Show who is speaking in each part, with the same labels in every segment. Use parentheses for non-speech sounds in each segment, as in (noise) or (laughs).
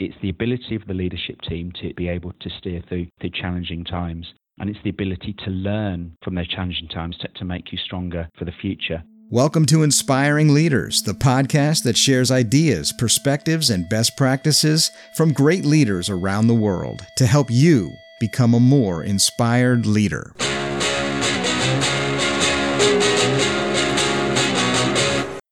Speaker 1: It's the ability of the leadership team to be able to steer through, through challenging times. And it's the ability to learn from those challenging times to, to make you stronger for the future.
Speaker 2: Welcome to Inspiring Leaders, the podcast that shares ideas, perspectives, and best practices from great leaders around the world to help you become a more inspired leader.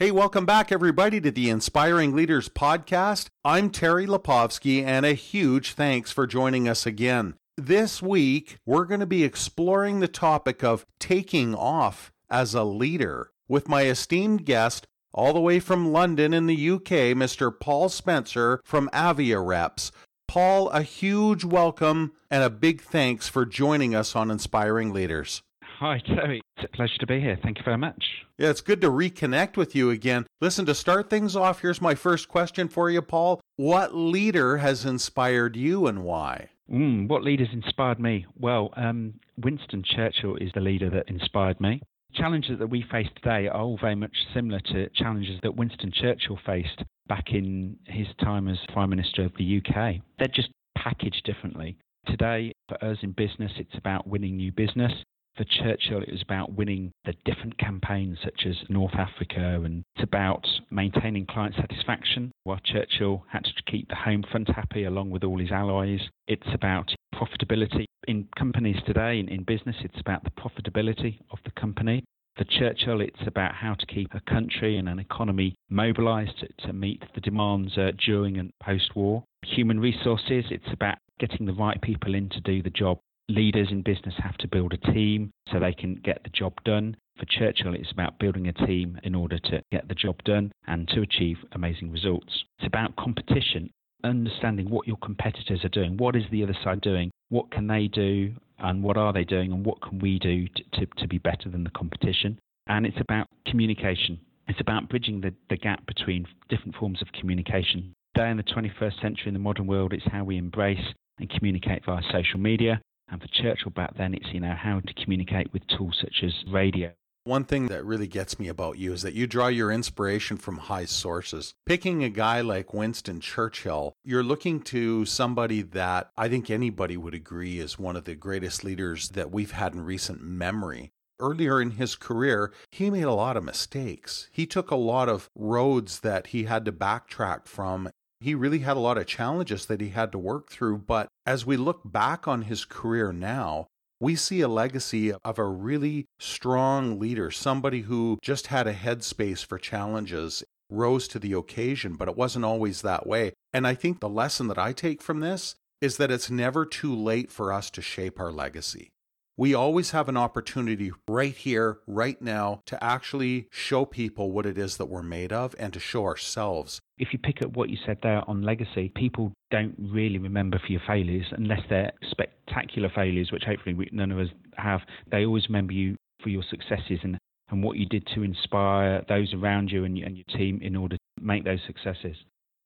Speaker 3: Hey, welcome back, everybody, to the Inspiring Leaders Podcast. I'm Terry Lipovski, and a huge thanks for joining us again. This week, we're going to be exploring the topic of taking off as a leader with my esteemed guest, all the way from London in the UK, Mr. Paul Spencer from Aviareps. Paul, a huge welcome and a big thanks for joining us on Inspiring Leaders.
Speaker 1: Hi, Terry. It's a pleasure to be here. Thank you very much.
Speaker 3: Yeah, it's good to reconnect with you again. Listen, to start things off, here's my first question for you, Paul. What leader has inspired you and why?
Speaker 1: Mm, what leaders inspired me? Well, um, Winston Churchill is the leader that inspired me. Challenges that we face today are all very much similar to challenges that Winston Churchill faced back in his time as Prime Minister of the UK. They're just packaged differently. Today, for us in business, it's about winning new business for Churchill, it was about winning the different campaigns such as North Africa, and it's about maintaining client satisfaction. While Churchill had to keep the home front happy along with all his allies, it's about profitability. In companies today, in, in business, it's about the profitability of the company. For Churchill, it's about how to keep a country and an economy mobilized to, to meet the demands uh, during and post war. Human resources, it's about getting the right people in to do the job leaders in business have to build a team so they can get the job done. For Churchill, it's about building a team in order to get the job done and to achieve amazing results. It's about competition, understanding what your competitors are doing. What is the other side doing? What can they do? And what are they doing? And what can we do to, to, to be better than the competition? And it's about communication. It's about bridging the, the gap between different forms of communication. Today in the 21st century, in the modern world, it's how we embrace and communicate via social media and for Churchill back then, it's you know how to communicate with tools such as radio.
Speaker 3: One thing that really gets me about you is that you draw your inspiration from high sources. Picking a guy like Winston Churchill, you're looking to somebody that I think anybody would agree is one of the greatest leaders that we've had in recent memory. Earlier in his career, he made a lot of mistakes. He took a lot of roads that he had to backtrack from he really had a lot of challenges that he had to work through. But as we look back on his career now, we see a legacy of a really strong leader, somebody who just had a headspace for challenges, rose to the occasion, but it wasn't always that way. And I think the lesson that I take from this is that it's never too late for us to shape our legacy we always have an opportunity right here, right now, to actually show people what it is that we're made of and to show ourselves.
Speaker 1: If you pick up what you said there on legacy, people don't really remember for your failures unless they're spectacular failures, which hopefully we, none of us have. They always remember you for your successes and, and what you did to inspire those around you and, and your team in order to make those successes.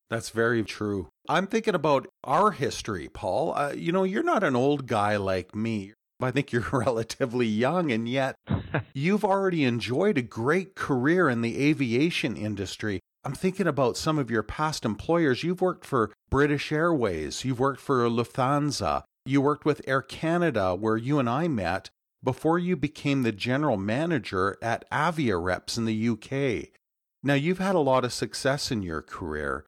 Speaker 3: That's very true. I'm thinking about our history, Paul. Uh, you know, you're not an old guy like me. I think you're (laughs) relatively young, and yet you've already enjoyed a great career in the aviation industry. I'm thinking about some of your past employers. You've worked for British Airways, you've worked for Lufthansa, you worked with Air Canada, where you and I met before you became the general manager at Aviareps in the UK. Now, you've had a lot of success in your career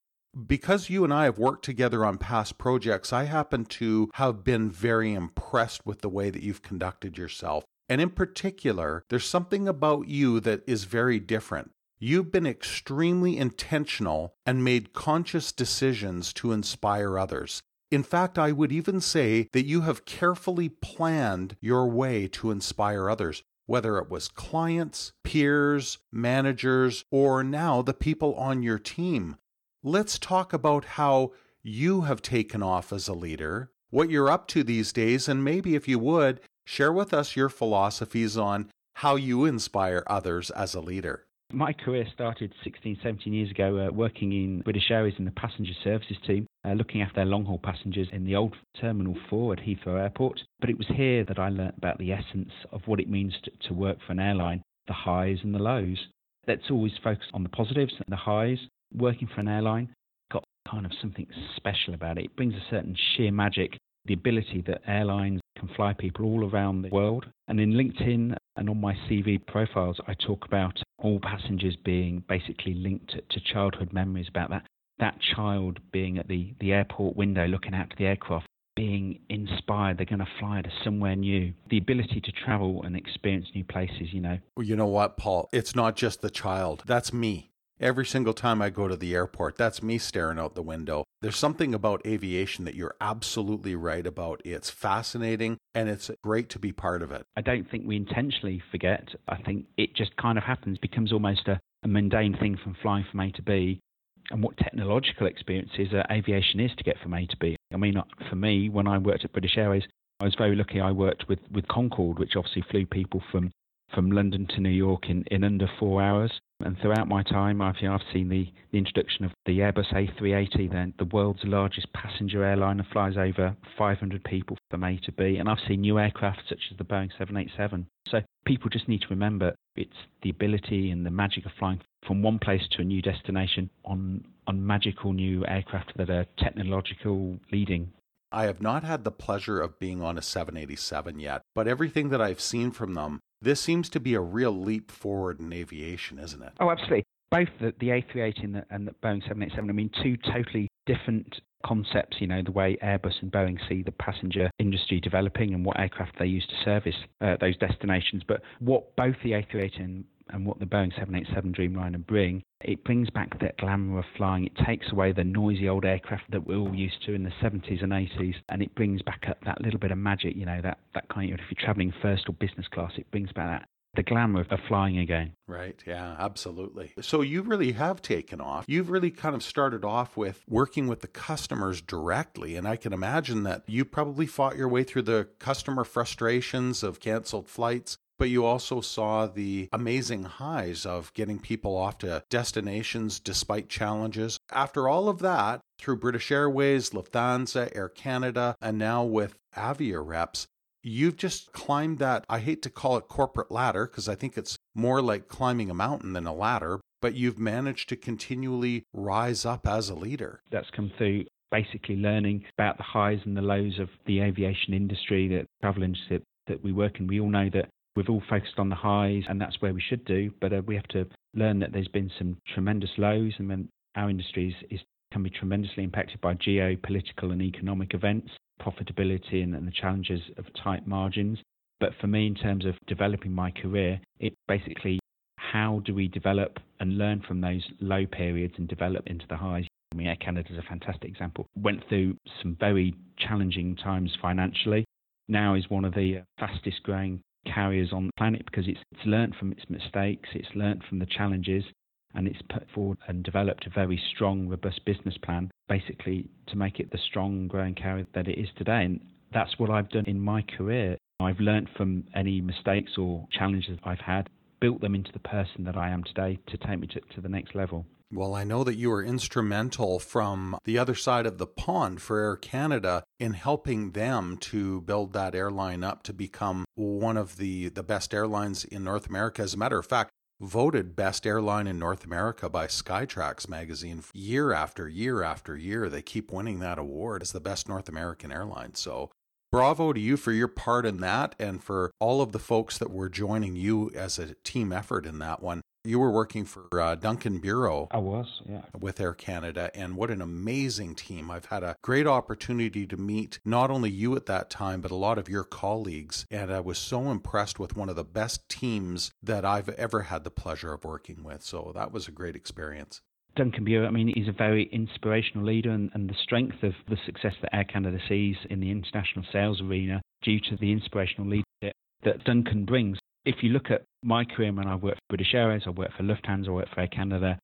Speaker 3: because you and I have worked together on past projects, I happen to have been very impressed with the way that you've conducted yourself. And in particular, there's something about you that is very different. You've been extremely intentional and made conscious decisions to inspire others. In fact, I would even say that you have carefully planned your way to inspire others, whether it was clients, peers, managers, or now the people on your team let's talk about how you have taken off as a leader, what you're up to these days, and maybe if you would, share with us your philosophies on how you inspire others as a leader.
Speaker 1: My career started 16, 17 years ago uh, working in British Airways in the passenger services team, uh, looking after long haul passengers in the old Terminal 4 at Heathrow Airport. But it was here that I learnt about the essence of what it means to, to work for an airline, the highs and the lows. Let's always focus on the positives and the highs working for an airline, got kind of something special about it. It brings a certain sheer magic, the ability that airlines can fly people all around the world. And in LinkedIn and on my CV profiles, I talk about all passengers being basically linked to, to childhood memories about that that child being at the, the airport window looking out to the aircraft, being inspired, they're going to fly to somewhere new. The ability to travel and experience new places, you know.
Speaker 3: Well, you know what, Paul? It's not just the child. That's me. Every single time I go to the airport, that's me staring out the window. There's something about aviation that you're absolutely right about. It's fascinating and it's great to be part of it.
Speaker 1: I don't think we intentionally forget. I think it just kind of happens, becomes almost a, a mundane thing from flying from A to B and what technological experiences uh, aviation is to get from A to B. I mean, uh, for me, when I worked at British Airways, I was very lucky. I worked with, with Concorde, which obviously flew people from, from London to New York in, in under four hours. And throughout my time, I've, I've seen the, the introduction of the Airbus A380, then the world's largest passenger airline that flies over 500 people from A to B. And I've seen new aircraft such as the Boeing 787. So people just need to remember it's the ability and the magic of flying from one place to a new destination on on magical new aircraft that are technological leading.
Speaker 3: I have not had the pleasure of being on a 787 yet, but everything that I've seen from them, this seems to be a real leap forward in aviation, isn't it?
Speaker 1: Oh, absolutely. Both the, the A380 and the, and the Boeing 787, I mean, two totally different concepts, you know, the way Airbus and Boeing see the passenger industry developing and what aircraft they use to service uh, those destinations. But what both the A380 and and what the Boeing 787 Dreamliner bring, it brings back that glamour of flying. It takes away the noisy old aircraft that we're all used to in the 70s and 80s, and it brings back up that little bit of magic, you know, that, that kind of, if you're traveling first or business class, it brings back that the glamour of flying again.
Speaker 3: Right. Yeah, absolutely. So you really have taken off. You've really kind of started off with working with the customers directly. And I can imagine that you probably fought your way through the customer frustrations of canceled flights but you also saw the amazing highs of getting people off to destinations despite challenges. After all of that, through British Airways, Lufthansa, Air Canada, and now with Aviareps, you've just climbed that. I hate to call it corporate ladder because I think it's more like climbing a mountain than a ladder, but you've managed to continually rise up as a leader.
Speaker 1: That's come through basically learning about the highs and the lows of the aviation industry, the travel industry that we work in. We all know that we've all focused on the highs, and that's where we should do. But uh, we have to learn that there's been some tremendous lows, and then our industry is, is, can be tremendously impacted by geopolitical and economic events, profitability, and, and the challenges of tight margins. But for me, in terms of developing my career, it basically how do we develop and learn from those low periods and develop into the highs? I mean, Air Canada is a fantastic example. Went through some very challenging times financially. Now is one of the fastest growing carriers on the planet because it's, it's learned from its mistakes, it's learned from the challenges, and it's put forward and developed a very strong, robust business plan, basically to make it the strong, growing carrier that it is today. And that's what I've done in my career. I've learned from any mistakes or challenges I've had, built them into the person that I am today to take me to, to the next level.
Speaker 3: Well, I know that you were instrumental from the other side of the pond for Air Canada in helping them to build that airline up to become one of the, the best airlines in North America. As a matter of fact, voted best airline in North America by Skytrax magazine year after year after year. They keep winning that award as the best North American airline. So bravo to you for your part in that and for all of the folks that were joining you as a team effort in that one. You were working for uh, Duncan Bureau.
Speaker 1: I was, yeah.
Speaker 3: With Air Canada. And what an amazing team. I've had a great opportunity to meet not only you at that time, but a lot of your colleagues. And I was so impressed with one of the best teams that I've ever had the pleasure of working with. So that was a great experience.
Speaker 1: Duncan Bureau, I mean, he's a very inspirational leader, and, and the strength of the success that Air Canada sees in the international sales arena due to the inspirational leadership that Duncan brings if you look at my career when I worked for British Airways, I worked for Lufthansa, I worked for Air Canada,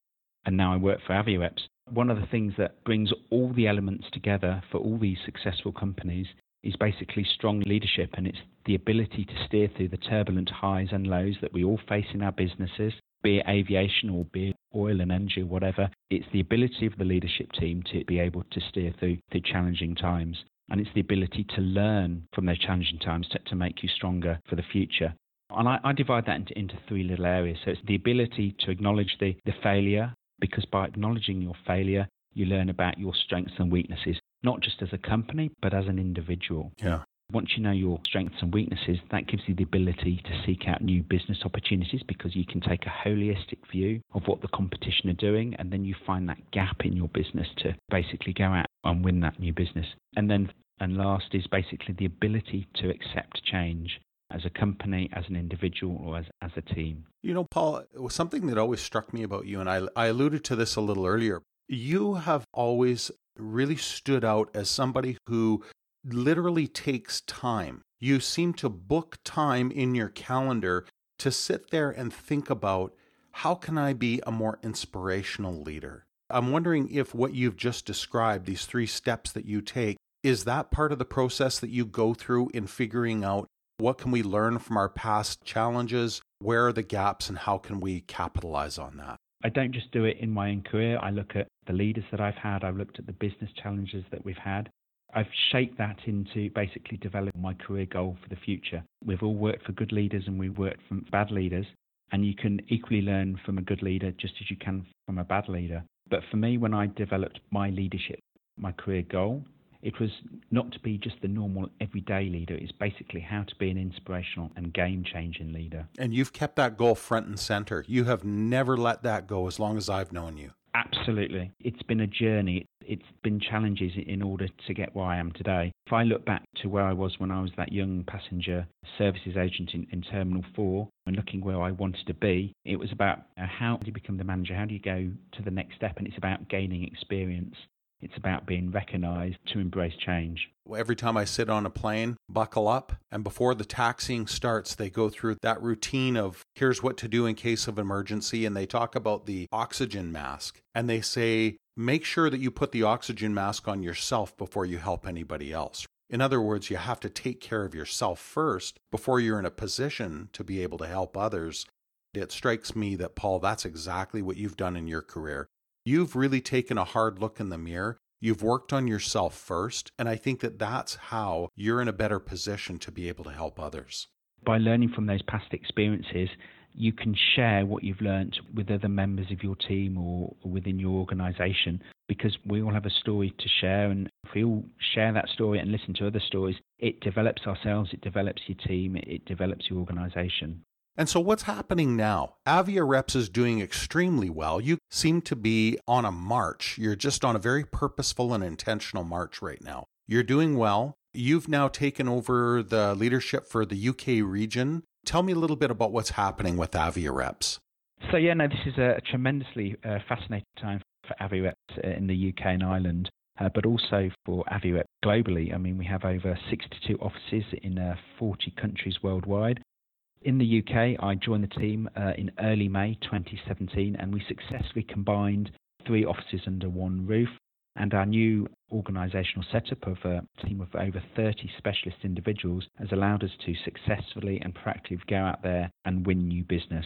Speaker 1: and now I work for Aviareps, one of the things that brings all the elements together for all these successful companies is basically strong leadership and it's the ability to steer through the turbulent highs and lows that we all face in our businesses, be it aviation or be it oil and energy whatever. It's the ability of the leadership team to be able to steer through, through challenging times. And it's the ability to learn from those challenging times to, to make you stronger for the future. And I, I divide that into, into three little areas. So it's the ability to acknowledge the, the failure, because by acknowledging your failure, You learn about your strengths and weaknesses, not just as a company, but as an individual.
Speaker 3: Yeah.
Speaker 1: Once you know your strengths and weaknesses, that gives you the ability to seek out new business opportunities because you can take a holistic view of what the competition are doing and then you find that gap in your business to basically go out and win that new business. And then and last is basically the ability to accept change as a company, as an individual, or as, as a team.
Speaker 3: You know, Paul, something that always struck me about you, and I, I alluded to this a little earlier, you have always really stood out as somebody who literally takes time. You seem to book time in your calendar to sit there and think about how can I be a more inspirational leader? I'm wondering if what you've just described, these three steps that you take, is that part of the process that you go through in figuring out what can we learn from our past challenges? Where are the gaps and how can we capitalize on that?
Speaker 1: I don't just do it in my own career. I look at the leaders that I've had. I've looked at the business challenges that we've had. I've shaped that into basically developing my career goal for the future. We've all worked for good leaders and we've worked from bad leaders. And you can equally learn from a good leader just as you can from a bad leader. But for me, when I developed my leadership, my career goal, it was not to be just the normal everyday leader. It's basically how to be an inspirational and game changing leader.
Speaker 3: And you've kept that goal front and center. You have never let that go as long as I've known you.
Speaker 1: Absolutely. It's been a journey. It's been challenges in order to get where I am today. If I look back to where I was when I was that young passenger services agent in, in Terminal 4 and looking where I wanted to be, it was about uh, how do you become the manager? How do you go to the next step? And it's about gaining experience. It's about being recognized to embrace change.
Speaker 3: Every time I sit on a plane, buckle up, and before the taxiing starts, they go through that routine of here's what to do in case of emergency. And they talk about the oxygen mask. And they say, make sure that you put the oxygen mask on yourself before you help anybody else. In other words, you have to take care of yourself first before you're in a position to be able to help others. It strikes me that, Paul, that's exactly what you've done in your career. You've really taken a hard look in the mirror. You've worked on yourself first. And I think that that's how you're in a better position to be able to help others.
Speaker 1: By learning from those past experiences, you can share what you've learned with other members of your team or within your organization because we all have a story to share. And if we all share that story and listen to other stories, it develops ourselves, it develops your team, it develops your organization.
Speaker 3: And so, what's happening now? Aviareps is doing extremely well. You seem to be on a march. You're just on a very purposeful and intentional march right now. You're doing well. You've now taken over the leadership for the UK region. Tell me a little bit about what's happening with Aviareps.
Speaker 1: So, yeah, no, this is a tremendously uh, fascinating time for Avia Reps uh, in the UK and Ireland. Uh, but also for Aviareps globally. I mean, we have over 62 offices in uh, 40 countries worldwide. In the UK, I joined the team uh, in early May 2017 and we successfully combined three offices under one roof. And our new organisational setup of a team of over 30 specialist individuals has allowed us to successfully and proactively go out there and win new business.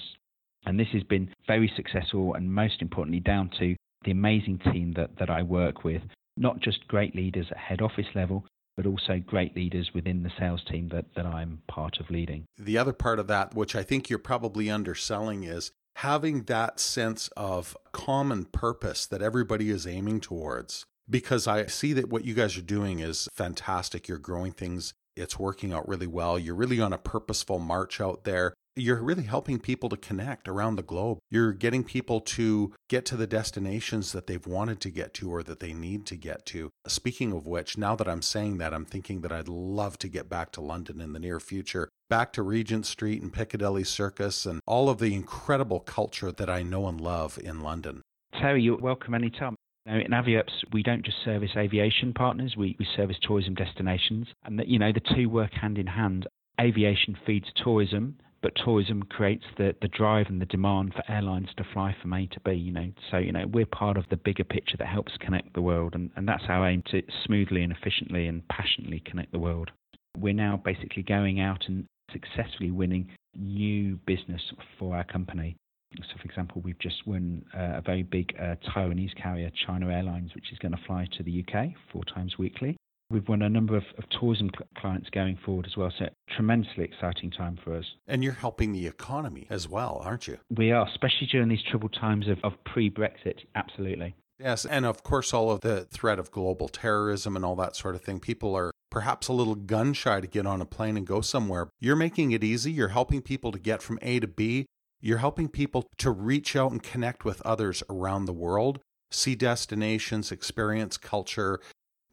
Speaker 1: And this has been very successful and most importantly down to the amazing team that, that I work with, not just great leaders at head office level, but also great leaders within the sales team that, that I'm part of leading.
Speaker 3: The other part of that, which I think you're probably underselling, is having that sense of common purpose that everybody is aiming towards. Because I see that what you guys are doing is fantastic. You're growing things, it's working out really well. You're really on a purposeful march out there you're really helping people to connect around the globe. You're getting people to get to the destinations that they've wanted to get to or that they need to get to. Speaking of which, now that I'm saying that, I'm thinking that I'd love to get back to London in the near future, back to Regent Street and Piccadilly Circus and all of the incredible culture that I know and love in London.
Speaker 1: Terry, you're welcome anytime. Now, in Aviareps, we don't just service aviation partners, we, we service tourism destinations. And, you know, the two work hand in hand. Aviation feeds tourism, but tourism creates the, the drive and the demand for airlines to fly from A to B, you know. So, you know, we're part of the bigger picture that helps connect the world and, and that's our aim to smoothly and efficiently and passionately connect the world. We're now basically going out and successfully winning new business for our company. So, for example, we've just won uh, a very big uh, Taiwanese carrier, China Airlines, which is going to fly to the UK four times weekly. We've won a number of, of tourism clients going forward as well. So, tremendously exciting time for us.
Speaker 3: And you're helping the economy as well, aren't you?
Speaker 1: We are, especially during these troubled times of, of pre Brexit. Absolutely.
Speaker 3: Yes, and of course, all of the threat of global terrorism and all that sort of thing. People are perhaps a little gun shy to get on a plane and go somewhere. You're making it easy. You're helping people to get from A to B. You're helping people to reach out and connect with others around the world, see destinations, experience culture,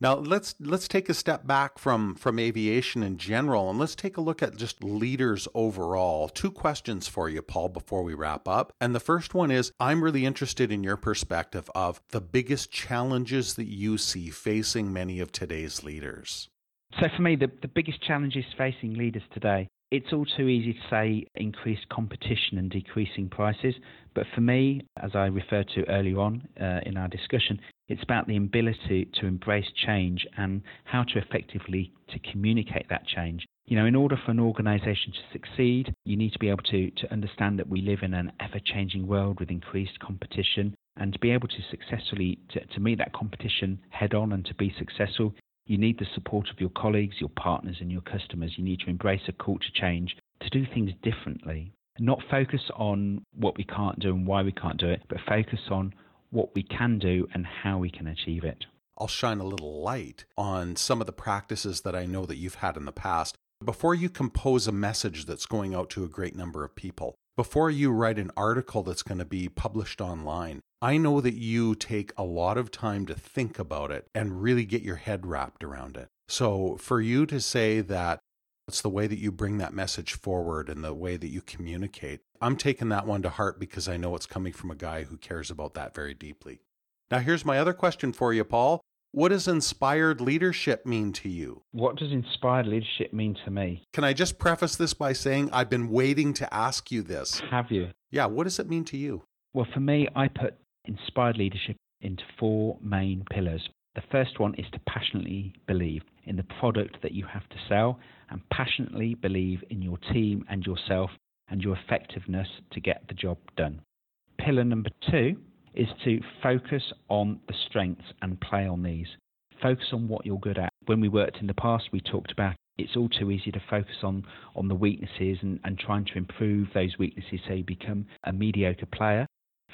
Speaker 3: now let's let's take a step back from from aviation in general and let's take a look at just leaders overall. Two questions for you Paul before we wrap up. And the first one is I'm really interested in your perspective of the biggest challenges that you see facing many of today's leaders.
Speaker 1: So for me the, the biggest challenges facing leaders today it's all too easy to say increased competition and decreasing prices, but for me, as I referred to earlier on uh, in our discussion, it's about the ability to embrace change and how to effectively to communicate that change. You know, in order for an organization to succeed, you need to be able to, to understand that we live in an ever-changing world with increased competition and to be able to successfully to, to meet that competition head on and to be successful, you need the support of your colleagues, your partners, and your customers. You need to embrace a culture change to do things differently. Not focus on what we can't do and why we can't do it, but focus on what we can do and how we can achieve it.
Speaker 3: I'll shine a little light on some of the practices that I know that you've had in the past. Before you compose a message that's going out to a great number of people, before you write an article that's going to be published online, I know that you take a lot of time to think about it and really get your head wrapped around it. So, for you to say that it's the way that you bring that message forward and the way that you communicate, I'm taking that one to heart because I know it's coming from a guy who cares about that very deeply. Now, here's my other question for you, Paul. What does inspired leadership mean to you?
Speaker 1: What does inspired leadership mean to me?
Speaker 3: Can I just preface this by saying I've been waiting to ask you this?
Speaker 1: Have you?
Speaker 3: Yeah, what does it mean to you?
Speaker 1: Well, for me, I put inspired leadership into four main pillars. The first one is to passionately believe in the product that you have to sell and passionately believe in your team and yourself and your effectiveness to get the job done. Pillar number two is to focus on the strengths and play on these. Focus on what you're good at. When we worked in the past, we talked about it's all too easy to focus on, on the weaknesses and, and trying to improve those weaknesses so you become a mediocre player.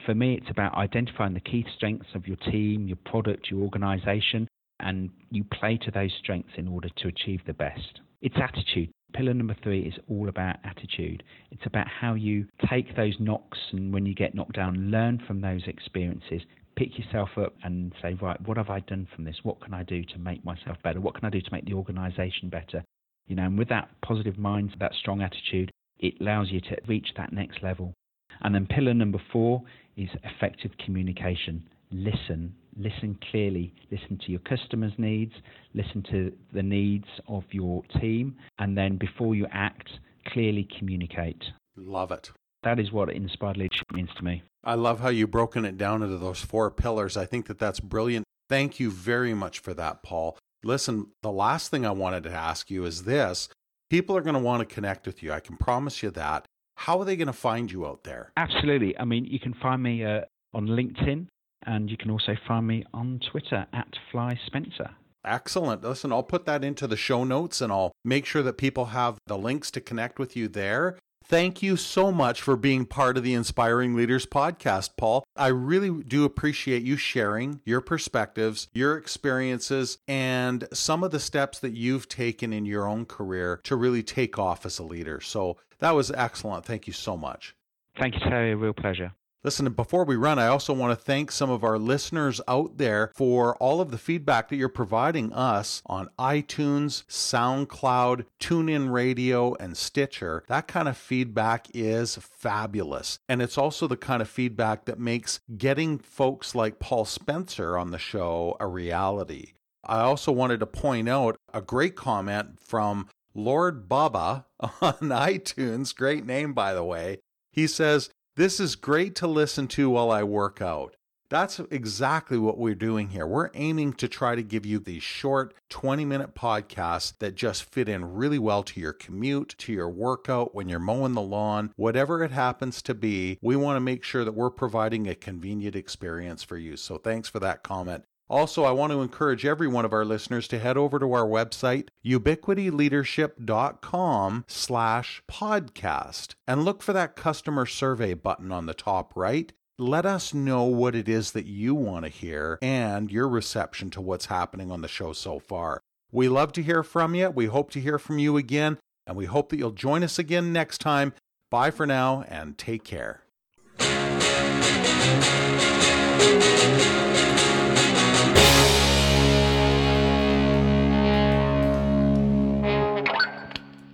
Speaker 1: For me, it's about identifying the key strengths of your team, your product, your organization, and you play to those strengths in order to achieve the best. It's attitude. Pillar number three is all about attitude. It's about how you take those knocks and when you get knocked down, learn from those experiences, pick yourself up and say, right, what have I done from this? What can I do to make myself better? What can I do to make the organization better? You know, and with that positive mind, that strong attitude, it allows you to reach that next level. And then pillar number four is effective communication. Listen, listen clearly, listen to your customers' needs, listen to the needs of your team, and then before you act, clearly communicate.
Speaker 3: Love it.
Speaker 1: That is what inspired leadership means to me.
Speaker 3: I love how you've broken it down into those four pillars. I think that that's brilliant. Thank you very much for that, Paul. Listen, the last thing I wanted to ask you is this people are going to want to connect with you. I can promise you that. How are they going to find you out there?
Speaker 1: Absolutely. I mean, you can find me uh, on LinkedIn and you can also find me on Twitter at Fly Spencer.
Speaker 3: Excellent. Listen, I'll put that into the show notes and I'll make sure that people have the links to connect with you there. Thank you so much for being part of the Inspiring Leaders podcast, Paul. I really do appreciate you sharing your perspectives, your experiences, and some of the steps that you've taken in your own career to really take off as a leader. So that was excellent. Thank you so much.
Speaker 1: Thank you, Terry. A real pleasure.
Speaker 3: Listen, before we run, I also want to thank some of our listeners out there for all of the feedback that you're providing us on iTunes, SoundCloud, TuneIn Radio, and Stitcher. That kind of feedback is fabulous. And it's also the kind of feedback that makes getting folks like Paul Spencer on the show a reality. I also wanted to point out a great comment from Lord Baba (laughs) on iTunes. Great name, by the way. He says, this is great to listen to while I work out. That's exactly what we're doing here. We're aiming to try to give you these short 20 minute podcasts that just fit in really well to your commute, to your workout, when you're mowing the lawn, whatever it happens to be. We want to make sure that we're providing a convenient experience for you. So thanks for that comment. Also, I want to encourage every one of our listeners to head over to our website, ubiquityleadership.com slash podcast, and look for that customer survey button on the top right. Let us know what it is that you want to hear and your reception to what's happening on the show so far. We love to hear from you. We hope to hear from you again, and we hope that you'll join us again next time. Bye for now, and take care.